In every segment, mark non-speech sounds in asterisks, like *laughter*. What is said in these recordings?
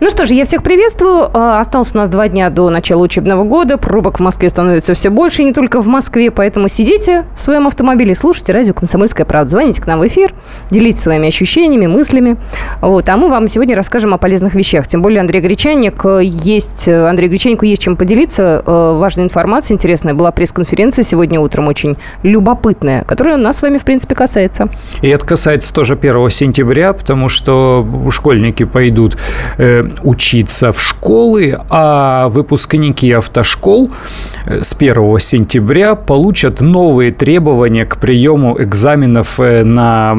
Ну что ж, я всех приветствую. А, осталось у нас два дня до начала учебного года. Пробок в Москве становится все больше, и не только в Москве. Поэтому сидите в своем автомобиле, слушайте радио «Комсомольская правда». Звоните к нам в эфир, делитесь своими ощущениями, мыслями. Вот. А мы вам сегодня расскажем о полезных вещах. Тем более Андрей Гречанник есть... Андрей Гречаннику есть чем поделиться. Э, важная информация, интересная. Была пресс-конференция сегодня утром, очень любопытная, которая нас с вами, в принципе, касается. И это касается тоже 1 сентября, потому что школьники пойдут э, учиться в школы, а выпускники автошкол э, с 1 сентября получат новые требования к приему экзаменов э, на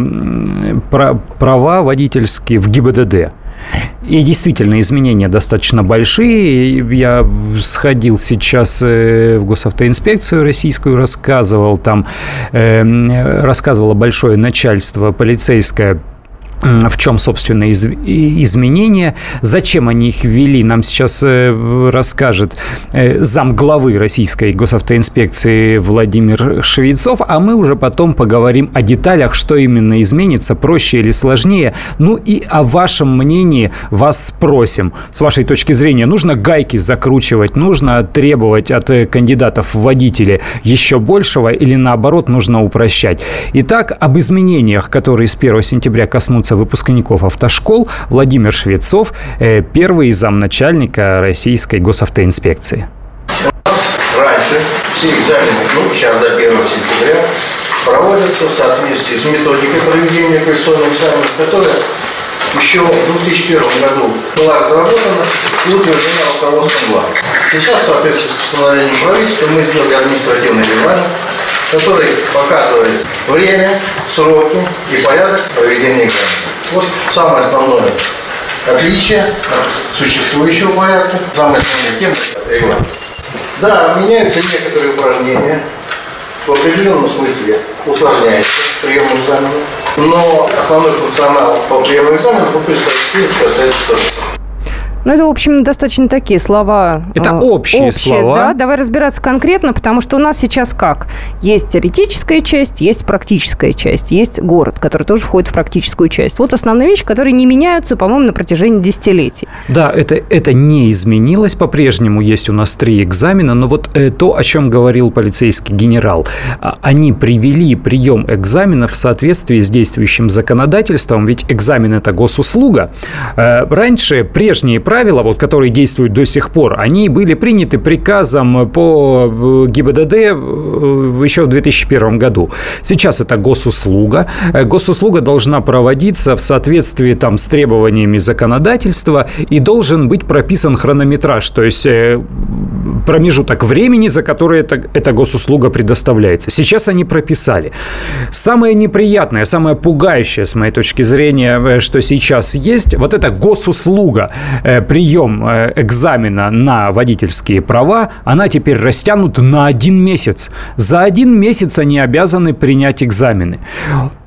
права водительские в ГИБДД. И действительно, изменения достаточно большие. Я сходил сейчас э, в госавтоинспекцию российскую, рассказывал там, рассказывало большое начальство полицейское в чем, собственно, из, изменения, зачем они их ввели, нам сейчас э, расскажет э, зам главы Российской госавтоинспекции Владимир Швецов, а мы уже потом поговорим о деталях, что именно изменится, проще или сложнее. Ну и о вашем мнении вас спросим. С вашей точки зрения, нужно гайки закручивать, нужно требовать от э, кандидатов в водители еще большего или наоборот нужно упрощать? Итак, об изменениях, которые с 1 сентября коснутся касается выпускников автошкол, Владимир Швецов, э, первый замначальника Российской госавтоинспекции. Раньше все экзамены, ну, сейчас до 1 сентября, проводятся в соответствии с методикой проведения квалификационных экзаменов, которая еще в 2001 году была разработана и утверждена руководством ВЛА. Сейчас, в соответствии с постановлением правительства, мы сделали административный регламент, который показывает время, сроки и порядок проведения экзамена. Вот самое основное отличие от существующего порядка, самая основная тема – регламент. Да, меняются некоторые упражнения, в определенном смысле усложняется прием экзамена, но основной функционал по приему экзамена, в принципе, остается тот же самый. Ну, это, в общем, достаточно такие слова. Это общие, общие слова. Да, давай разбираться конкретно, потому что у нас сейчас как? Есть теоретическая часть, есть практическая часть, есть город, который тоже входит в практическую часть. Вот основные вещи, которые не меняются, по-моему, на протяжении десятилетий. Да, это, это не изменилось. По-прежнему есть у нас три экзамена, но вот э, то, о чем говорил полицейский генерал, э, они привели прием экзаменов в соответствии с действующим законодательством, ведь экзамен – это госуслуга. Э, раньше прежние правила, вот, которые действуют до сих пор, они были приняты приказом по э, ГИБДД э, еще в 2001 году. Сейчас это госуслуга. Э, госуслуга должна проводиться в соответствии там, с требованиями законодательства и должен быть прописан хронометраж, то есть промежуток времени, за который эта, эта госуслуга предоставляется. Сейчас они прописали. Самое неприятное, самое пугающее, с моей точки зрения, что сейчас есть, вот эта госуслуга прием э, экзамена на водительские права, она теперь растянута на один месяц. За один месяц они обязаны принять экзамены.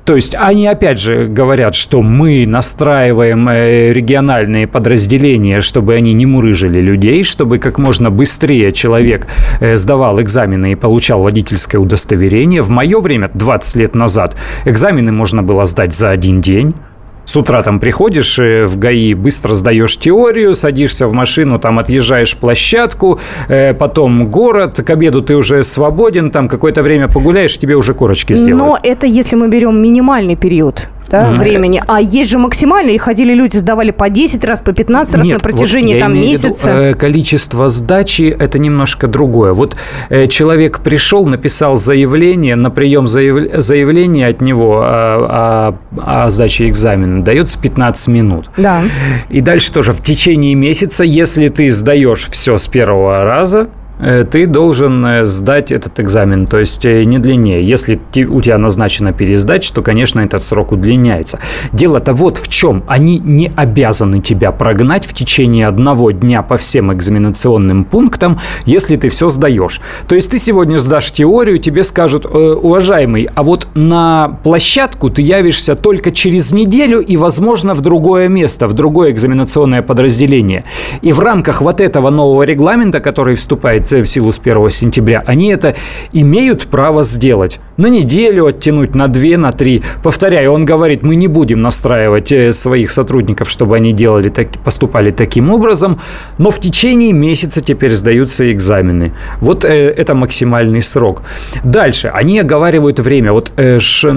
То есть они опять же говорят, что мы настраиваем э, региональные подразделения, чтобы они не мурыжили людей, чтобы как можно быстрее человек э, сдавал экзамены и получал водительское удостоверение. В мое время, 20 лет назад, экзамены можно было сдать за один день. С утра там приходишь э, в ГАИ, быстро сдаешь теорию, садишься в машину, там отъезжаешь площадку, э, потом город, к обеду ты уже свободен, там какое-то время погуляешь, тебе уже корочки сделают. Но это если мы берем минимальный период да, mm. времени. А есть же максимальные, и ходили люди, сдавали по 10 раз, по 15 раз Нет, на протяжении вот там месяца. Виду, э, количество сдачи – это немножко другое. Вот э, человек пришел, написал заявление, на прием заяв... заявления от него о, о, о сдаче экзамена дается 15 минут. Да. И дальше тоже в течение месяца, если ты сдаешь все с первого раза, ты должен э, сдать этот экзамен, то есть э, не длиннее. Если у тебя назначена пересдача, то, конечно, этот срок удлиняется. Дело-то вот в чем. Они не обязаны тебя прогнать в течение одного дня по всем экзаменационным пунктам, если ты все сдаешь. То есть ты сегодня сдашь теорию, тебе скажут, уважаемый, а вот на площадку ты явишься только через неделю и, возможно, в другое место, в другое экзаменационное подразделение. И в рамках вот этого нового регламента, который вступает вступает в силу с 1 сентября, они это имеют право сделать. На неделю оттянуть, на две, на три. Повторяю, он говорит, мы не будем настраивать э, своих сотрудников, чтобы они делали так, поступали таким образом, но в течение месяца теперь сдаются экзамены. Вот э, это максимальный срок. Дальше, они оговаривают время. Вот э, ш,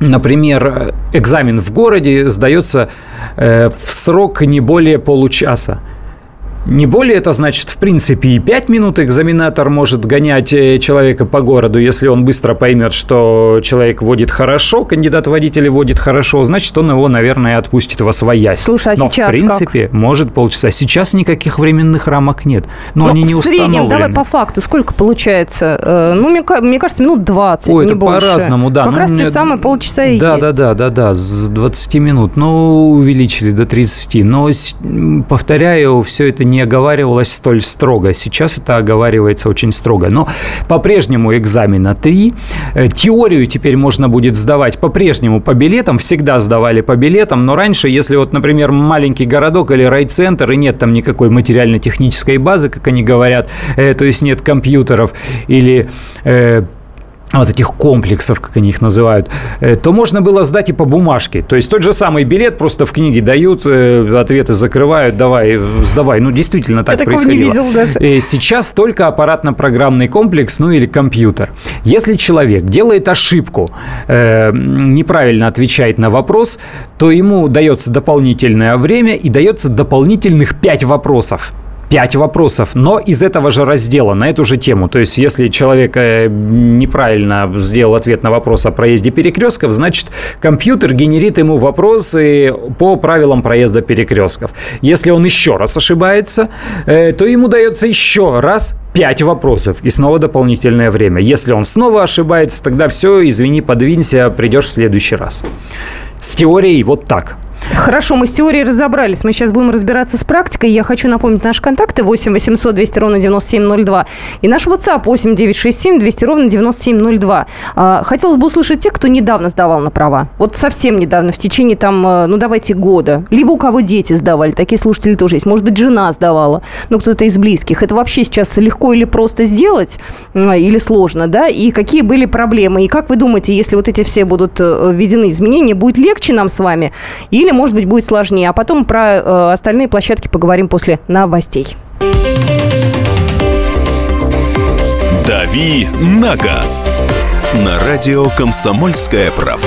Например, экзамен в городе сдается э, в срок не более получаса. Не более это значит, в принципе, и 5 минут экзаменатор может гонять э, человека по городу, если он быстро поймет, что человек водит хорошо, кандидат водителя водит хорошо, значит, он его, наверное, отпустит во своясь. Слушай, а Но, сейчас в принципе, как? может полчаса. Сейчас никаких временных рамок нет. Но, Ну, они не в среднем, установлены. давай по факту, сколько получается? Э, Ну, мне, мне кажется, минут 20, Ой, не это больше. по-разному, да. Как Ну, раз те мне- самые полчаса и да, есть. Да, да, да, да, с 20 минут. Ну, увеличили до 30. Но, повторяю, все это не оговаривалось столь строго. Сейчас это оговаривается очень строго. Но по-прежнему экзамена 3. Э, Теорию теперь можно будет сдавать по-прежнему по билетам. Всегда сдавали по билетам. Но раньше, если вот, например, маленький городок или райцентр, и нет там никакой материально-технической базы, как они говорят, э, то есть нет компьютеров или э, вот этих комплексов, как они их называют, э, то можно было сдать и по бумажке. То есть тот же самый билет просто в книге дают, э, ответы закрывают, давай, сдавай. Ну, действительно так Я такого не происходило. видел даже. Э, Сейчас только аппаратно-программный комплекс, ну или компьютер. Если человек делает ошибку, неправильно отвечает на вопрос, то ему дается дополнительное время и дается дополнительных 5 вопросов. Пять вопросов, но из этого же раздела, на эту же тему. То есть, если человек э, неправильно сделал ответ на вопрос о проезде перекрестков, значит, компьютер генерит ему вопросы по правилам проезда перекрестков. Если он еще раз ошибается, э, то ему дается еще раз пять вопросов и снова дополнительное время. Если он снова ошибается, тогда все, извини, подвинься, придешь в следующий раз. С теорией вот так. Хорошо, мы с теорией разобрались. Мы сейчас будем разбираться с практикой. Я хочу напомнить наши контакты 8 800 200 ровно 9702 и наш WhatsApp 8 967 200 ровно 9702. А, Хотелось бы услышать тех, кто недавно сдавал на права. Вот совсем недавно, в течение там, э, ну давайте, года. Либо у кого дети сдавали, такие слушатели тоже есть. Может быть, жена сдавала, ну кто-то из близких. Это вообще сейчас легко или просто сделать, м, или сложно, да? И какие были проблемы? И как вы думаете, если вот эти все будут э, введены изменения, будет легче нам с вами? Или, может быть, будет сложнее? А потом про э, остальные площадки поговорим после новостей. «Дави на газ» на радио «Комсомольская правда».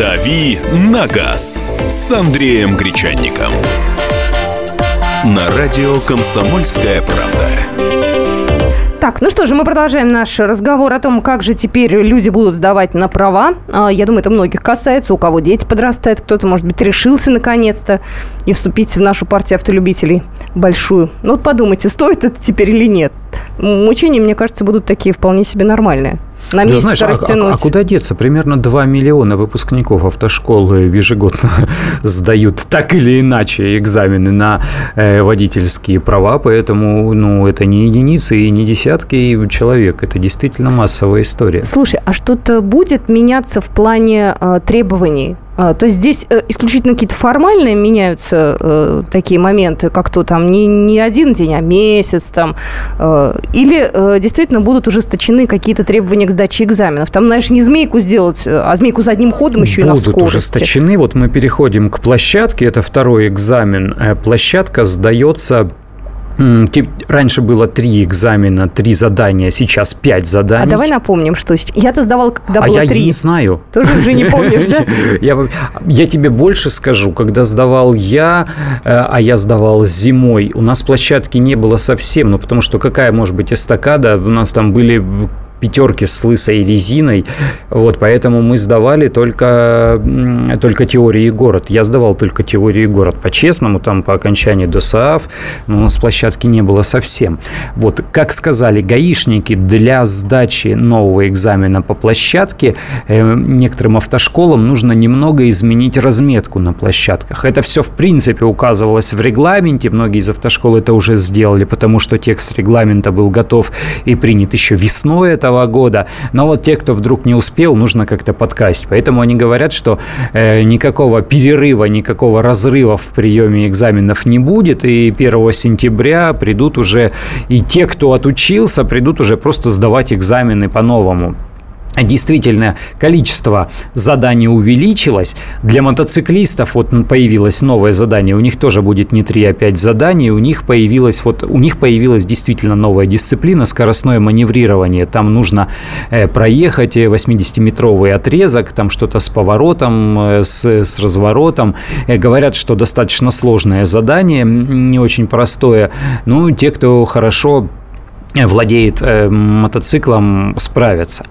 «Дави на газ» с Андреем Гречанником. На радио «Комсомольская правда». Так, ну что же, мы продолжаем наш разговор о том, как же теперь люди будут сдавать на права. А, Я думаю, это многих касается, у кого дети подрастают, кто-то, может быть, решился наконец-то и вступить в нашу партию автолюбителей большую. Ну вот подумайте, стоит это теперь или нет. Мучения, мне кажется, будут такие вполне себе нормальные. На Да месяц знаешь, а, а- растянуть. а куда деться? Примерно 2 миллиона выпускников автошколы ежегодно *laughs* сдают так или иначе экзамены на э, водительские права, поэтому ну, это не единицы и не десятки человек, это действительно массовая история. Слушай, а что-то будет меняться в плане э, требований? А, то есть здесь э, исключительно какие-то формальные меняются э, такие моменты, как то там не, не один день, а месяц там. э, или э, действительно будут ужесточены какие-то требования к сдаче экзаменов? Там, знаешь, не змейку сделать, э, а змейку задним ходом еще и на Будут скорости. ужесточены. Вот мы переходим к площадке. Это второй экзамен. Э, Площадка сдается... Раньше было три экзамена, три задания, сейчас пять А заданий. давай напомним, что. Я-то сдавала, когда а было я три. не знаю. Тоже уже не помнишь, да? *laughs* Я, я тебе больше скажу, когда сдавал я, э, а я сдавал зимой, у нас площадки не было совсем, ну потому что какая может быть эстакада, у нас там были пятерки с лысой резиной. Вот, поэтому мы сдавали только, только теории город. Я сдавал только теории город. По-честному, там по окончании ДОСААФ, но у нас площадки не было совсем. Вот, как сказали гаишники, для сдачи нового экзамена по площадке э, некоторым автошколам нужно немного изменить разметку на площадках. Это все, в принципе, указывалось в регламенте. Многие из автошкол это уже сделали, потому что текст регламента был готов и принят еще весной этого года. Но вот те, кто вдруг не успел, нужно как-то подкрасить. Поэтому они говорят, что э, никакого перерыва, никакого разрыва в приеме экзаменов не будет. И 1 сентября придут уже и те, кто отучился, придут уже просто сдавать экзамены по-новому действительно количество заданий увеличилось. Для мотоциклистов вот появилось новое задание. У них тоже будет не 3, а 5 заданий. У них появилась вот у них появилась действительно новая дисциплина скоростное маневрирование. Там нужно э, проехать 80-метровый отрезок, там что-то с поворотом, э, с, с разворотом. Э, говорят, что достаточно сложное задание, не очень простое. Ну, те, кто хорошо владеет э, мотоциклом, справятся.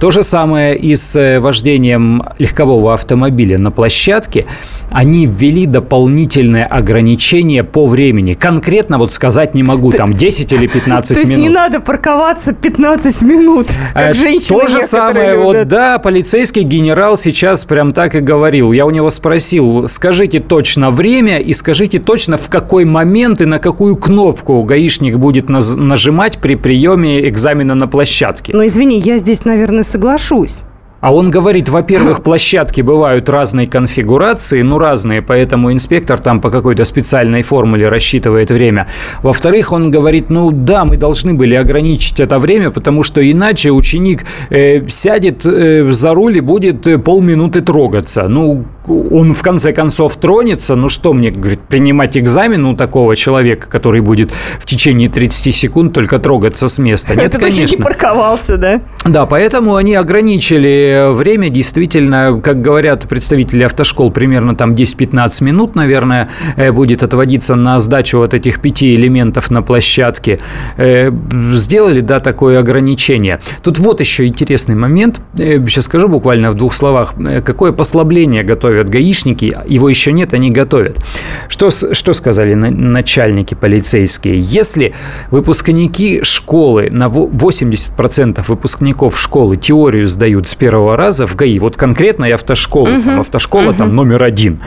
То же самое и с э, вождением легкового автомобиля на площадке. Они ввели дополнительное ограничение по времени. Конкретно вот сказать не могу, там *laughs* 10 или 15 минут. То есть не надо парковаться 15 минут, как э, женщины То же самое, вот да, полицейский генерал сейчас прям так и говорил. Я у него спросил, скажите точно время и скажите точно в какой момент и на какую кнопку гаишник будет нажимать при приеме экзамена на площадке. Но извини, я здесь, наверное, соглашусь. А он говорит, во-первых, площадки бывают разной конфигурации, ну разные, поэтому инспектор там по какой-то специальной формуле рассчитывает время. Во-вторых, он говорит, ну да, мы должны были ограничить это время, потому что иначе ученик э, сядет э, за руль и будет э, полминуты трогаться. Ну, он в конце концов тронется, ну что мне, говорит, принимать экзамен у такого человека, который будет в течение 30 секунд только трогаться с места? Нет, это конечно. не парковался, да? Да, поэтому они ограничили время действительно, как говорят представители автошкол, примерно там 10-15 минут, наверное, э, будет отводиться на сдачу вот этих пяти элементов на площадке. Э, сделали, да, такое ограничение. Тут вот еще интересный момент. Сейчас э, скажу буквально в двух словах. Какое послабление готовят гаишники? Его еще нет, они готовят. Что, что сказали начальники полицейские? Если выпускники школы, на 80% выпускников школы теорию сдают с первого раза в ГАИ, вот конкретно и автошкола, угу. там, автошкола угу. там номер один.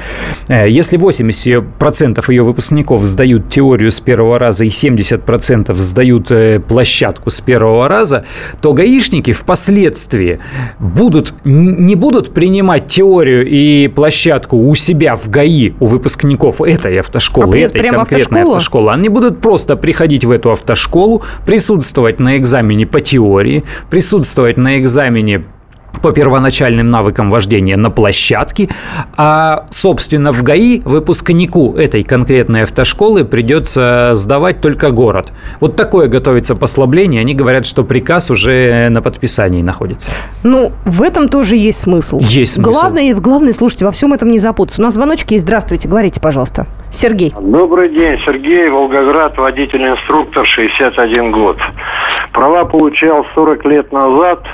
Э, если 80% ее выпускников сдают теорию с первого раза и 70% сдают э, площадку с первого раза, то гаишники впоследствии будут, не будут принимать теорию и площадку у себя в ГАИ, у выпускников этой автошколы, а этой конкретной автошколу? автошколы. Они будут просто приходить в эту автошколу, присутствовать на экзамене по теории, присутствовать на экзамене по первоначальным навыкам вождения на площадке, а, собственно, в ГАИ выпускнику этой конкретной автошколы придется сдавать только город. Вот такое готовится послабление. Они говорят, что приказ уже на подписании находится. Ну, в этом тоже есть смысл. Есть смысл. Главное, главное, слушайте, во всем этом не запутаться. У нас звоночки есть. Здравствуйте, говорите, пожалуйста. Сергей. Добрый день, Сергей, Волгоград, водитель-инструктор, 61 год. Права получал 40 лет назад –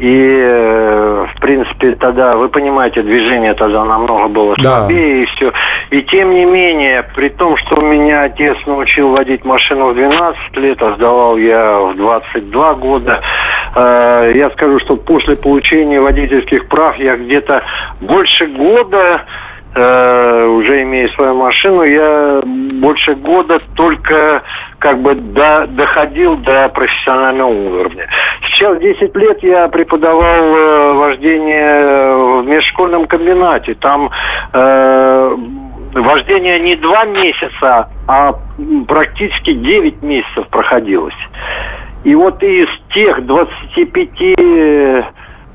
и, э, в принципе, тогда, вы понимаете, движение тогда намного было слабее да. и все. И тем не менее, при том, что меня отец научил водить машину в 12 лет, а сдавал я в 22 года, э, я скажу, что после получения водительских прав я где-то больше года э, уже имея свою машину, я больше года только как бы до, доходил до профессионального уровня. Сейчас 10 лет я преподавал э, вождение в межшкольном комбинате. Там э, вождение не два месяца, а практически 9 месяцев проходилось. И вот из тех 25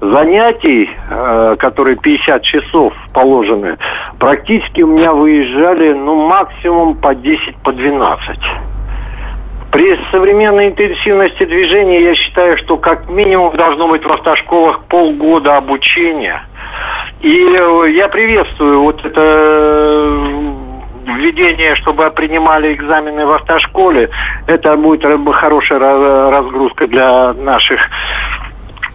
занятий, э, которые 50 часов положены, практически у меня выезжали, ну, максимум по 10, по 12. При современной интенсивности движения я считаю, что как минимум должно быть в автошколах полгода обучения. И э, я приветствую вот это введение, чтобы принимали экзамены в автошколе, это будет хорошая разгрузка для наших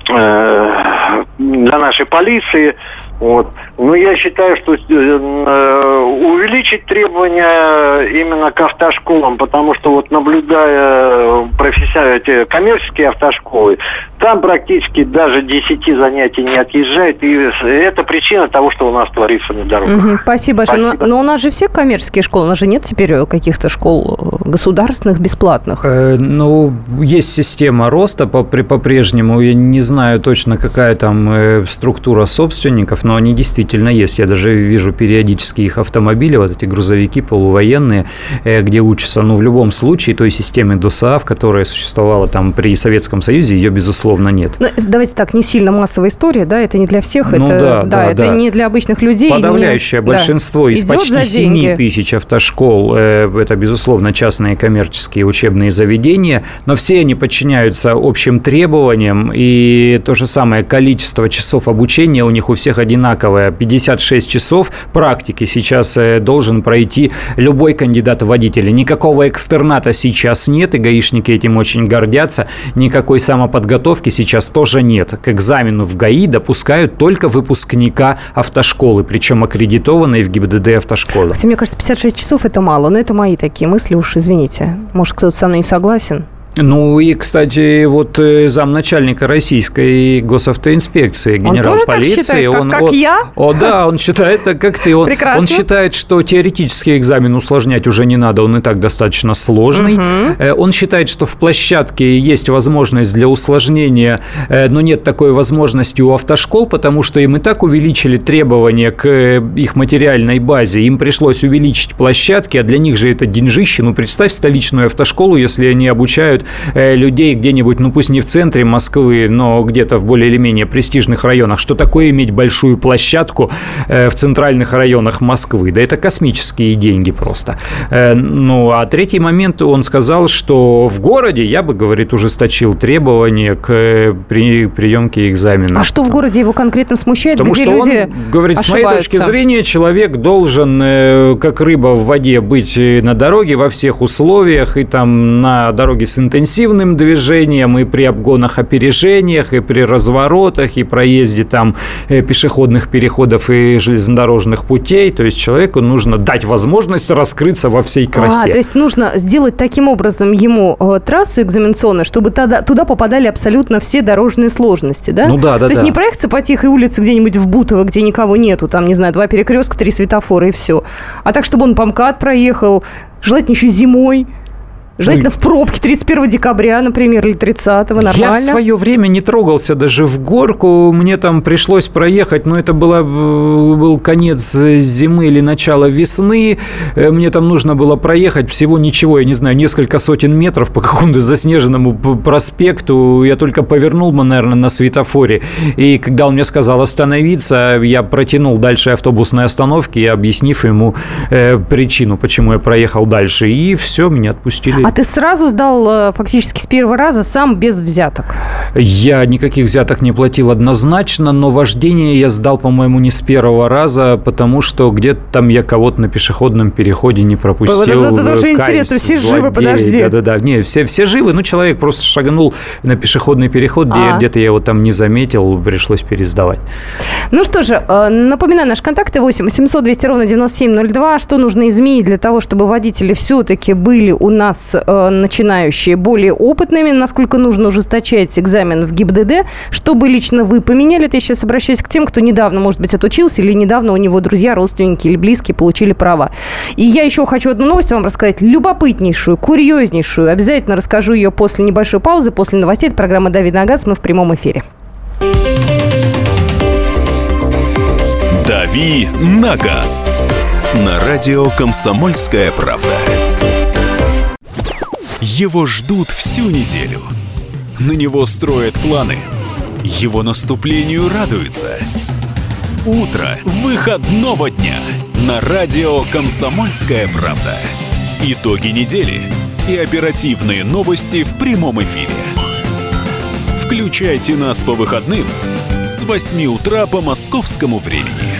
э, для нашей полиции. Вот. Ну, я считаю, что э, увеличить требования именно к автошколам, потому что вот наблюдая профессиональные коммерческие автошколы, там практически даже 10 занятий не отъезжает, и это причина того, что у нас творится на дорогах. Угу, спасибо большое. Но, но у нас же все коммерческие школы, у нас же нет теперь каких-то школ государственных, бесплатных. Э, ну, есть система роста по-прежнему, я не знаю точно, какая там э, структура собственников, но они действительно есть. Я даже вижу периодически их автомобили, вот эти грузовики полувоенные, э, где учатся, ну, в любом случае, той системе ДОСААФ, которая существовала там при Советском Союзе, ее, безусловно, нет. Ну, давайте так, не сильно массовая история, да, это не для всех, ну, это, да, да, это да. не для обычных людей. Подавляющее не... большинство да. из Идет почти 7 тысяч автошкол, э, это, безусловно, частные коммерческие учебные заведения, но все они подчиняются общим требованиям, и то же самое количество часов обучения у них у всех одинаковое, 56 часов практики сейчас э, должен пройти любой кандидат в. Никакого экстерната сейчас нет, и гаишники этим очень гордятся. Никакой самоподготовки сейчас тоже нет. К экзамену в ГАИ допускают только выпускника автошколы, причем аккредитованной в ГИБДД автошколы. Хотя, мне кажется, 56 часов это мало, но это мои такие мысли уж, извините. Может, кто-то со мной не согласен? Ну и, кстати, вот э, замначальника российской госавтоинспекции, генерал он полиции, так считает, он, как, как он, я? О, да, он считает так, как ты. Он, Прекрасно. он считает, что теоретический экзамен усложнять уже не надо, он и так достаточно сложный. Угу. Он считает, что в площадке есть возможность для усложнения, э, но нет такой возможности у автошкол, потому что им и так увеличили требования к их материальной базе. Им пришлось увеличить площадки, а для них же это деньжище. Ну, представь столичную автошколу, если они обучают приглашают э, людей где-нибудь, ну пусть не в центре Москвы, но где-то в более или менее престижных районах. Что такое иметь большую площадку э, в центральных районах Москвы? Да это космические деньги просто. Э, ну, а третий момент, он сказал, что в городе, я бы, говорит, ужесточил требования к при, приемке экзамена. А что в городе его конкретно смущает? Потому что люди он, говорит, ошибаются? с моей точки зрения, человек должен, как рыба в воде, быть на дороге во всех условиях, и там на дороге с интенсивным движением, и при обгонах, опережениях, и при разворотах, и проезде там э, пешеходных переходов и железнодорожных путей. То есть человеку нужно дать возможность раскрыться во всей красе. А, то есть нужно сделать таким образом ему э, трассу экзаменационную, чтобы тогда, туда попадали абсолютно все дорожные сложности, да? Ну да, да, То есть да. не проехаться по тихой улице где-нибудь в Бутово, где никого нету, там, не знаю, два перекрестка, три светофора и все. А так, чтобы он по МКАД проехал, желательно еще зимой, Желательно в пробке 31 декабря, например, или 30 нормально. Я в свое время не трогался даже в горку, мне там пришлось проехать, но это было, был конец зимы или начало весны, Э, мне там нужно было проехать всего ничего, я не знаю, несколько сотен метров по какому-то заснеженному проспекту, я только повернул, наверное, на светофоре, и когда он мне сказал остановиться, я протянул дальше автобусной остановки, объяснив ему э, причину, почему я проехал дальше, и все, меня отпустили. А ты сразу сдал э, фактически с первого раза сам без взяток? Я никаких взяток не платил однозначно, но вождение я сдал, по-моему, не с первого раза, потому что где-то там я кого-то на пешеходном переходе не пропустил. Вот это, это тоже Каюсь, интересно, все злодей. живы, подожди. Да-да-да, не, все, все живы, ну, человек просто шагнул на пешеходный переход, где А. где-то я его там не заметил, пришлось пересдавать. Ну что же, э, напоминаю, наши контакты 8 800 200 ровно 9702. Что нужно изменить для того, чтобы водители все-таки были у нас э, начинающие более опытными? Насколько нужно ужесточать экзамен в ГИБДД? Что бы лично вы поменяли? Это я сейчас обращаюсь к тем, кто недавно, может быть, отучился или недавно у него друзья, родственники или близкие получили права. И я еще хочу одну новость вам рассказать, любопытнейшую, курьезнейшую. Обязательно расскажу ее после небольшой паузы, после новостей. Это программа «Давид Нагаз». Мы в прямом эфире. «Дави на газ» на радио «Комсомольская правда». Его ждут всю неделю. На него строят планы. Его наступлению радуются. Утро выходного дня на радио «Комсомольская правда». Итоги недели и оперативные новости в прямом эфире. Включайте нас по выходным с 8 утра по московскому времени.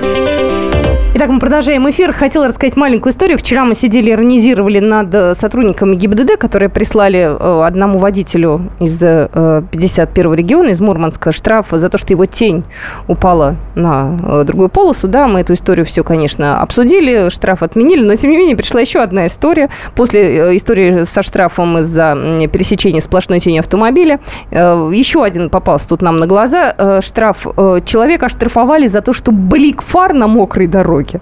Итак, мы продолжаем эфир. Хотела рассказать маленькую историю. Вчера мы сидели, иронизировали над э, сотрудниками ГИБДД, которые прислали э, одному водителю из 51-го э, региона, из Мурманска, штраф за то, что его тень упала на другую полосу. Да, мы эту историю все, конечно, обсудили, штраф отменили, но, тем не менее, пришла еще одна история. После истории со штрафом из-за пересечения сплошной тени автомобиля, еще один попался тут нам на глаза. Штраф. Человека оштрафовали за то, что блик фар на мокрой дороге дороге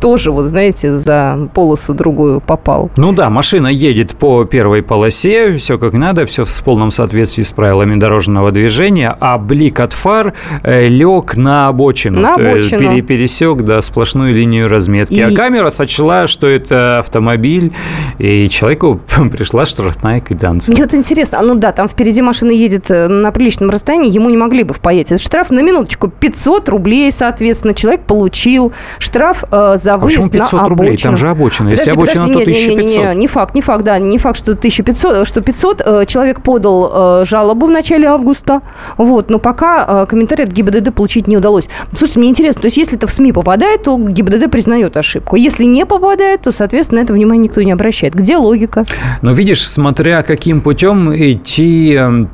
тоже, вот знаете, за полосу другую попал. Ну да, машина едет по первой полосе, все как надо, все в полном соответствии с правилами дорожного движения, а блик от фар э, лег на обочину. На обочину. Пере, пересек, да, сплошную линию разметки. И... А камера сочла, что это автомобиль, и человеку *laughs* пришла штрафная квитанция. Мне вот интересно, а ну да, там впереди машина едет э, на приличном расстоянии, ему не могли бы впаять этот штраф на минуточку. 500 рублей, соответственно, человек получил штраф э, за выезд а почему 500 на рублей? Там же обочина. Если обочина, подожди, то 1500. Не, не, не, не факт, не факт, да, не факт, что 1500, что 500. Э, человек подал э, жалобу в начале августа, вот, но пока э, комментарий от ГИБДД получить не удалось. Слушайте, мне интересно, то есть если это в СМИ попадает, то ГИБДД признает ошибку. Если не попадает, то, соответственно, это внимание никто не обращает. Где логика? Но видишь, смотря каким путем идти эм,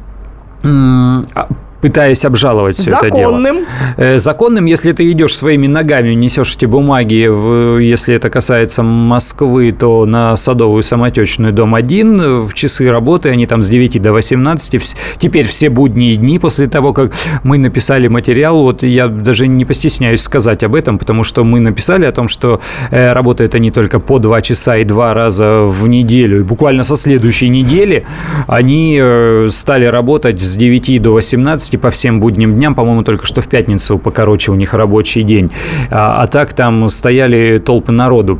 а, пытаясь обжаловать все Законным. это дело. Законным. Э, законным, если ты идешь своими ногами, несешь эти бумаги, в, если это касается Москвы, то на Садовую самотечную, дом 1, в часы работы, они там с 9 до 18, теперь все будние дни после того, как мы написали материал, вот я даже не постесняюсь сказать об этом, потому что мы написали о том, что э, работает они только по 2 часа и 2 раза в неделю, и буквально со следующей недели они э, стали работать с 9 до 18, по всем будним дням. По-моему, только что в пятницу покороче у них рабочий день. А, а так там стояли толпы народу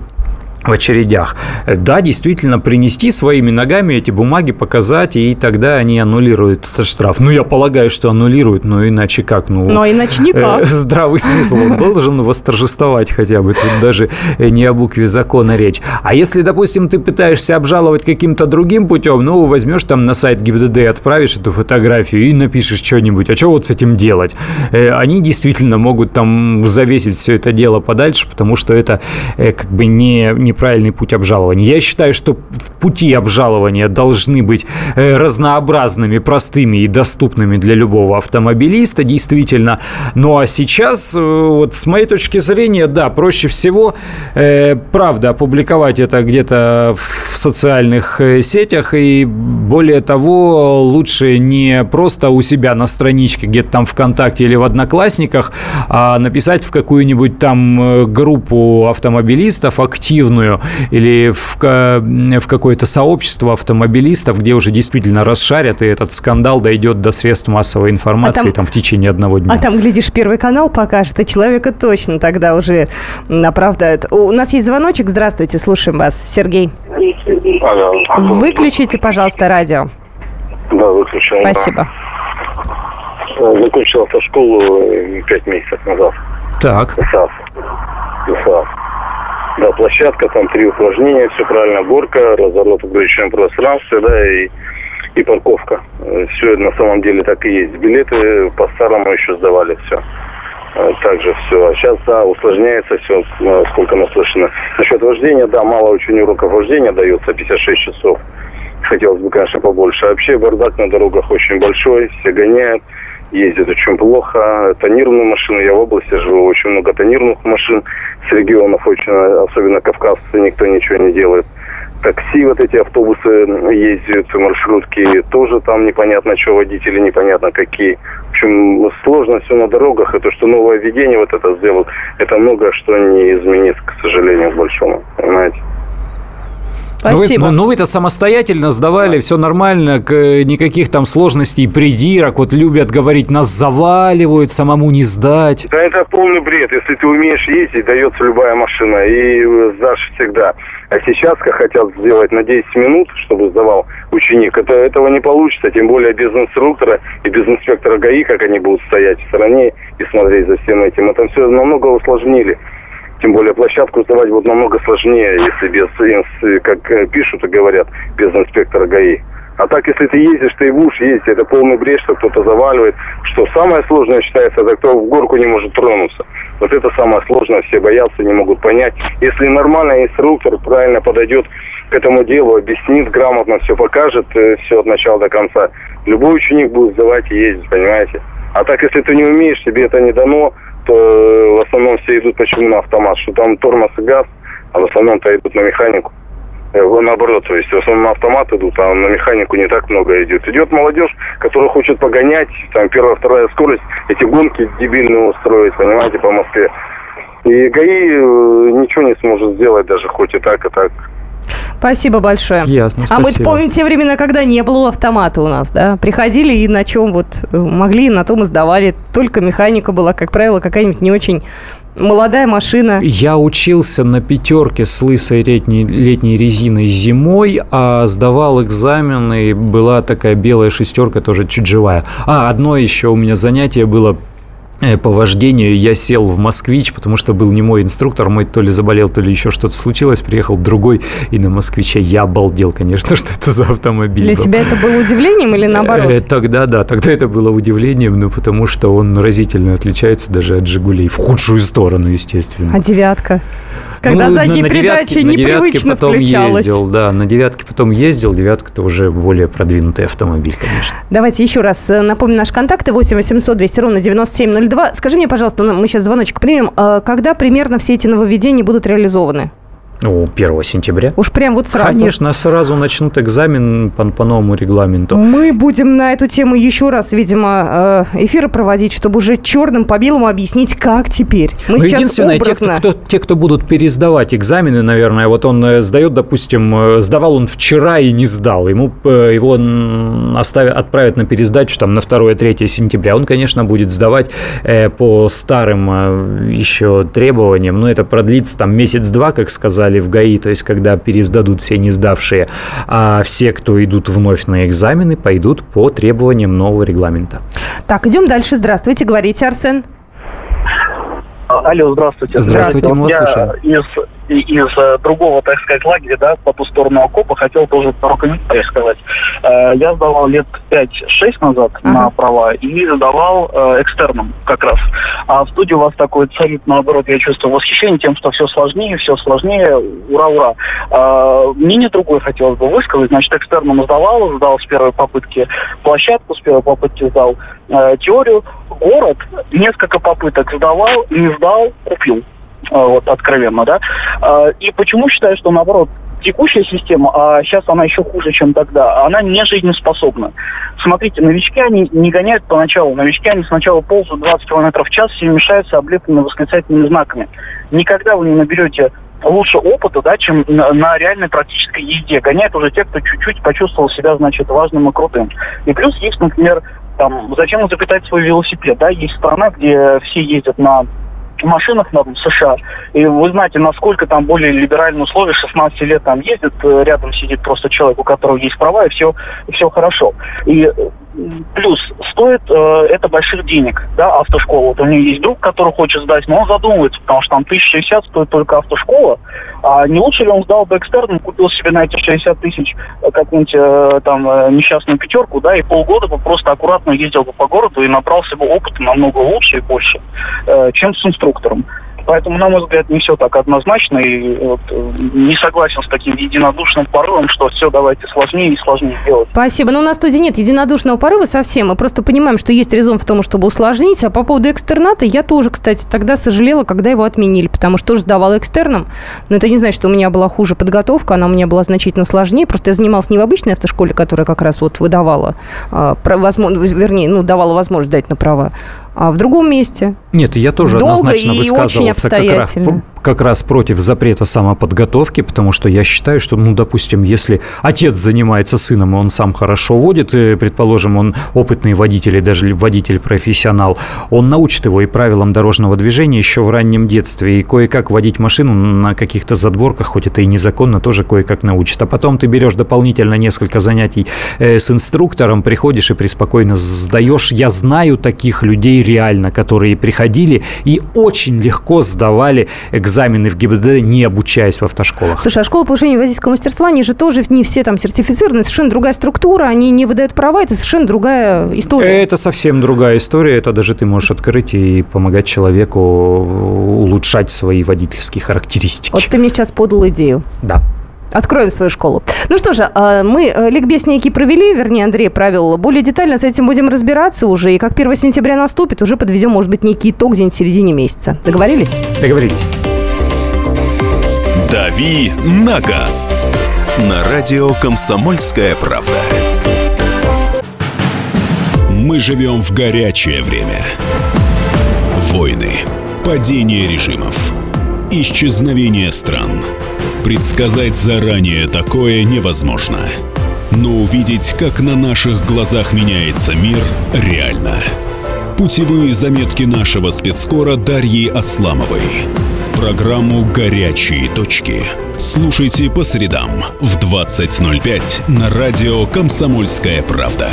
в очередях. Да, действительно, принести своими ногами эти бумаги, показать, и тогда они аннулируют этот штраф. Ну, я полагаю, что аннулируют, но иначе как? Ну, но иначе никак. Э, здравый смысл он должен восторжествовать хотя бы. Тут даже не о букве закона речь. А если, допустим, ты пытаешься обжаловать каким-то другим путем, ну, возьмешь там на сайт ГИБДД, отправишь эту фотографию и напишешь что-нибудь. А что вот с этим делать? Э, они действительно могут там завесить все это дело подальше, потому что это э, как бы не, не неправильный путь обжалования. Я считаю, что пути обжалования должны быть э, разнообразными, простыми и доступными для любого автомобилиста, действительно. Ну а сейчас, э, вот с моей точки зрения, да, проще всего, э, правда, опубликовать это где-то в социальных сетях, и более того, лучше не просто у себя на страничке, где-то там ВКонтакте или в Одноклассниках, а написать в какую-нибудь там группу автомобилистов активную, знакомую или в, в какое-то сообщество автомобилистов, где уже действительно расшарят, и этот скандал дойдет до средств массовой информации а там, там в течение одного дня. А там, глядишь, Первый канал покажет, и человека точно тогда уже оправдают. У нас есть звоночек. Здравствуйте, слушаем вас. Сергей. Выключите, пожалуйста, радио. Да, выключаем. Спасибо. Да. Закончил автошколу пять месяцев назад. Так. ИСАФ. ИСАФ. Да, площадка, там три упражнения, все правильно, горка, разворот в граючем пространстве, да, и, и парковка. Все на самом деле так и есть. Билеты по-старому еще сдавали все. Э, также все. А сейчас, да, усложняется все, э, сколько наслышано. Насчет вождения, да, мало очень уроков вождения дается, 56 часов. Хотелось бы, конечно, побольше. А вообще бардак на дорогах очень большой, все гоняют ездят очень плохо. Тонированные машины, я в области живу, очень много тонированных машин с регионов, очень, особенно кавказцы, никто ничего не делает. Такси, вот эти автобусы ездят, маршрутки, тоже там непонятно, что водители, непонятно какие. В общем, сложно все на дорогах. Это что новое введение вот это сделал, это много что не изменит, к сожалению, большому. Понимаете? Спасибо. Ну, вы, ну, вы-то самостоятельно сдавали, все нормально, никаких там сложностей, придирок. Вот любят говорить, нас заваливают, самому не сдать. Да это полный бред. Если ты умеешь ездить, дается любая машина, и сдашь всегда. А сейчас, как хотят сделать на 10 минут, чтобы сдавал ученик, это, этого не получится, тем более без инструктора и без инспектора ГАИ, как они будут стоять в стороне и смотреть за всем этим. Это все намного усложнили. Тем более площадку сдавать вот намного сложнее, если без, как пишут и говорят, без инспектора ГАИ. А так, если ты ездишь, ты и будешь ездить, это полный бред, что кто-то заваливает. Что самое сложное считается, это кто в горку не может тронуться. Вот это самое сложное, все боятся, не могут понять. Если нормальный инструктор правильно подойдет к этому делу, объяснит грамотно, все покажет, э, все от начала до конца, любой ученик будет сдавать и ездить, понимаете? А так, если ты не умеешь, тебе это не дано, э, в основном все идут почему на автомат, что там тормоз и газ, а в основном-то идут на механику. Э, наоборот, то есть в основном на автомат идут, а на механику не так много идет. Идет молодежь, которая хочет погонять, там первая, вторая скорость, эти гонки дебильные устроить, понимаете, по Москве. И ГАИ э, ничего не сможет сделать даже, хоть и так, и так. Спасибо большое. Ясно, А мы спасибо. помним те времена, когда не было автомата у нас, да? Приходили и на чем вот э, могли, на том и сдавали. Только механика была, как правило, какая-нибудь не очень молодая машина. Я учился на пятерке с лысой летней, летней резиной зимой, а сдавал экзамены, и была такая белая шестерка, тоже чуть живая. А, одно еще у меня занятие было по вождению я сел в «Москвич», потому что был не мой инструктор, мой то ли заболел, то ли еще что-то случилось, приехал другой, и на «Москвиче» я обалдел, конечно, *laughs* что это за автомобиль Для был. тебя это было удивлением или наоборот? Э, Тогда да, тогда это было удивлением, ну потому что он разительно отличается даже от «Жигулей», в худшую сторону, естественно. А девятка? Когда Ну, задняя на- девятке непривычно потом включалась. ездил, да, на девятке потом ездил, девятка-то уже более продвинутый автомобиль, конечно. Давайте еще раз э, напомню наши контакты. 8 800 200 ровно 9702. Скажи мне, пожалуйста, ну, мы сейчас звоночек примем. э, Когда примерно все эти нововведения будут реализованы? Ну, 1 сентября. Уж прям вот сразу. Конечно, сразу начнут экзамен по, по новому регламенту. Мы будем на эту тему еще раз, видимо, э, эфиры проводить, чтобы уже черным по белому объяснить, как теперь. Мы Ну, сейчас единственное, те образно... кто, кто- те, кто будут пересдавать экзамены, наверное, вот он э, сдает, допустим, э, сдавал он вчера и не сдал, ему его оставят, отправят на пересдачу там на 2-3 сентября, он, конечно, будет сдавать э, по старым э, еще требованиям, но это продлится там месяц-два, как сказали в ГАИ, то есть когда пересдадут все не сдавшие, а все, кто идут вновь на экзамены, пойдут по требованиям нового регламента. Так, идем дальше. Здравствуйте, говорите, Арсен. Алло, здравствуйте. Здравствуйте, мы вас Я слушаем. из, из э, другого, так сказать, лагеря, да, по ту сторону окопа, хотел тоже пару комментариев сказать. Э, Я сдавал лет 5-6 назад на права и сдавал э, экстерном как раз. А в студии у вас такой царит, наоборот, я чувствую восхищение тем, что все сложнее, все сложнее, ура-ура. Мнение другое хотелось бы высказать. Значит, экстерном сдавал, сдал с первой попытки площадку, с первой попытки сдал теорию. Город несколько попыток сдавал, не сдал, купил. Э, Вот, откровенно, да. Э, И почему считаю, что наоборот, текущая система, а сейчас она еще хуже, чем тогда, она не жизнеспособна. Смотрите, новички, они не гоняют поначалу. Новички, они сначала ползают 20 км в час, все мешаются облепленными восклицательными знаками. Никогда вы не наберете лучше опыта, да, чем на, на реальной практической езде. Гоняют уже те, кто чуть-чуть почувствовал себя, значит, важным и крутым. И плюс есть, например, там, зачем изобретать свой велосипед, да, есть страна, где все ездят на машинах на США. И вы знаете, насколько там более либеральные условия, 16 лет там ездит, э, рядом сидит просто человек, у которого есть права, и все, и все хорошо. И э, плюс стоит э, это больших денег, да, автошкола. Вот у меня есть друг, который хочет сдать, но он задумывается, потому что там 1060 стоит только автошкола. А не лучше ли он сдал бы экстерном, купил себе на эти 60 тысяч э, какую-нибудь э, там э, несчастную пятерку, да, и полгода бы просто аккуратно ездил бы по городу и набрался бы опыта намного лучше и больше, э, чем с инструктором. Поэтому, на мой взгляд, не все так однозначно. И вот, э, не согласен с таким единодушным порывом, что все давайте сложнее и сложнее делать. Спасибо. Но у нас в студии нет единодушного порыва совсем. Мы просто понимаем, что есть резон в том, чтобы усложнить. А по поводу экстерната, я тоже, кстати, тогда сожалела, когда его отменили, потому что тоже сдавала экстерном. Но это не значит, что у меня была хуже подготовка, она у меня была значительно сложнее. Просто я занималась не в обычной автошколе, которая как раз вот выдавала, а, про- возможно, вернее, ну, давала возможность дать на права, в другом месте. Нет, я тоже Долго однозначно и высказывался очень как раз. Как раз против запрета самоподготовки, потому что я считаю, что, ну, допустим, если отец занимается сыном, и он сам хорошо водит, и, предположим, он опытный водитель, и даже водитель-профессионал, он научит его и правилам дорожного движения еще в раннем детстве, и кое-как водить машину на каких-то задворках, хоть это и незаконно, тоже кое-как научит. А потом ты берешь дополнительно несколько занятий э, с инструктором, приходишь и преспокойно сдаешь. Я знаю таких людей реально, которые приходили и очень легко сдавали экзамен экзамены в ГИБДД, не обучаясь в автошколах. Слушай, а школа повышения водительского мастерства, они же тоже не все там сертифицированы, совершенно другая структура, они не выдают права, это совершенно другая история. Это совсем другая история, это даже ты можешь открыть и помогать человеку улучшать свои водительские характеристики. Вот ты мне сейчас подал идею. Да. Откроем свою школу. Ну что же, а, мы э, ликбез некий провели, вернее, Андрей правил. Более детально с этим будем разбираться уже. И как 1 сентября наступит, уже подведем, может быть, некий итог где-нибудь в середине месяца. Договорились? Договорились. «Дави на газ» на радио «Комсомольская правда». Мы живем в горячее время. Войны, падение режимов, исчезновение стран. Предсказать заранее такое невозможно. Но увидеть, как на наших глазах меняется мир, реально. Путевые заметки нашего спецкора Дарьи Асламовой. Программу «Горячие точки». Слушайте по средам в 20.05 на радио «Комсомольская правда».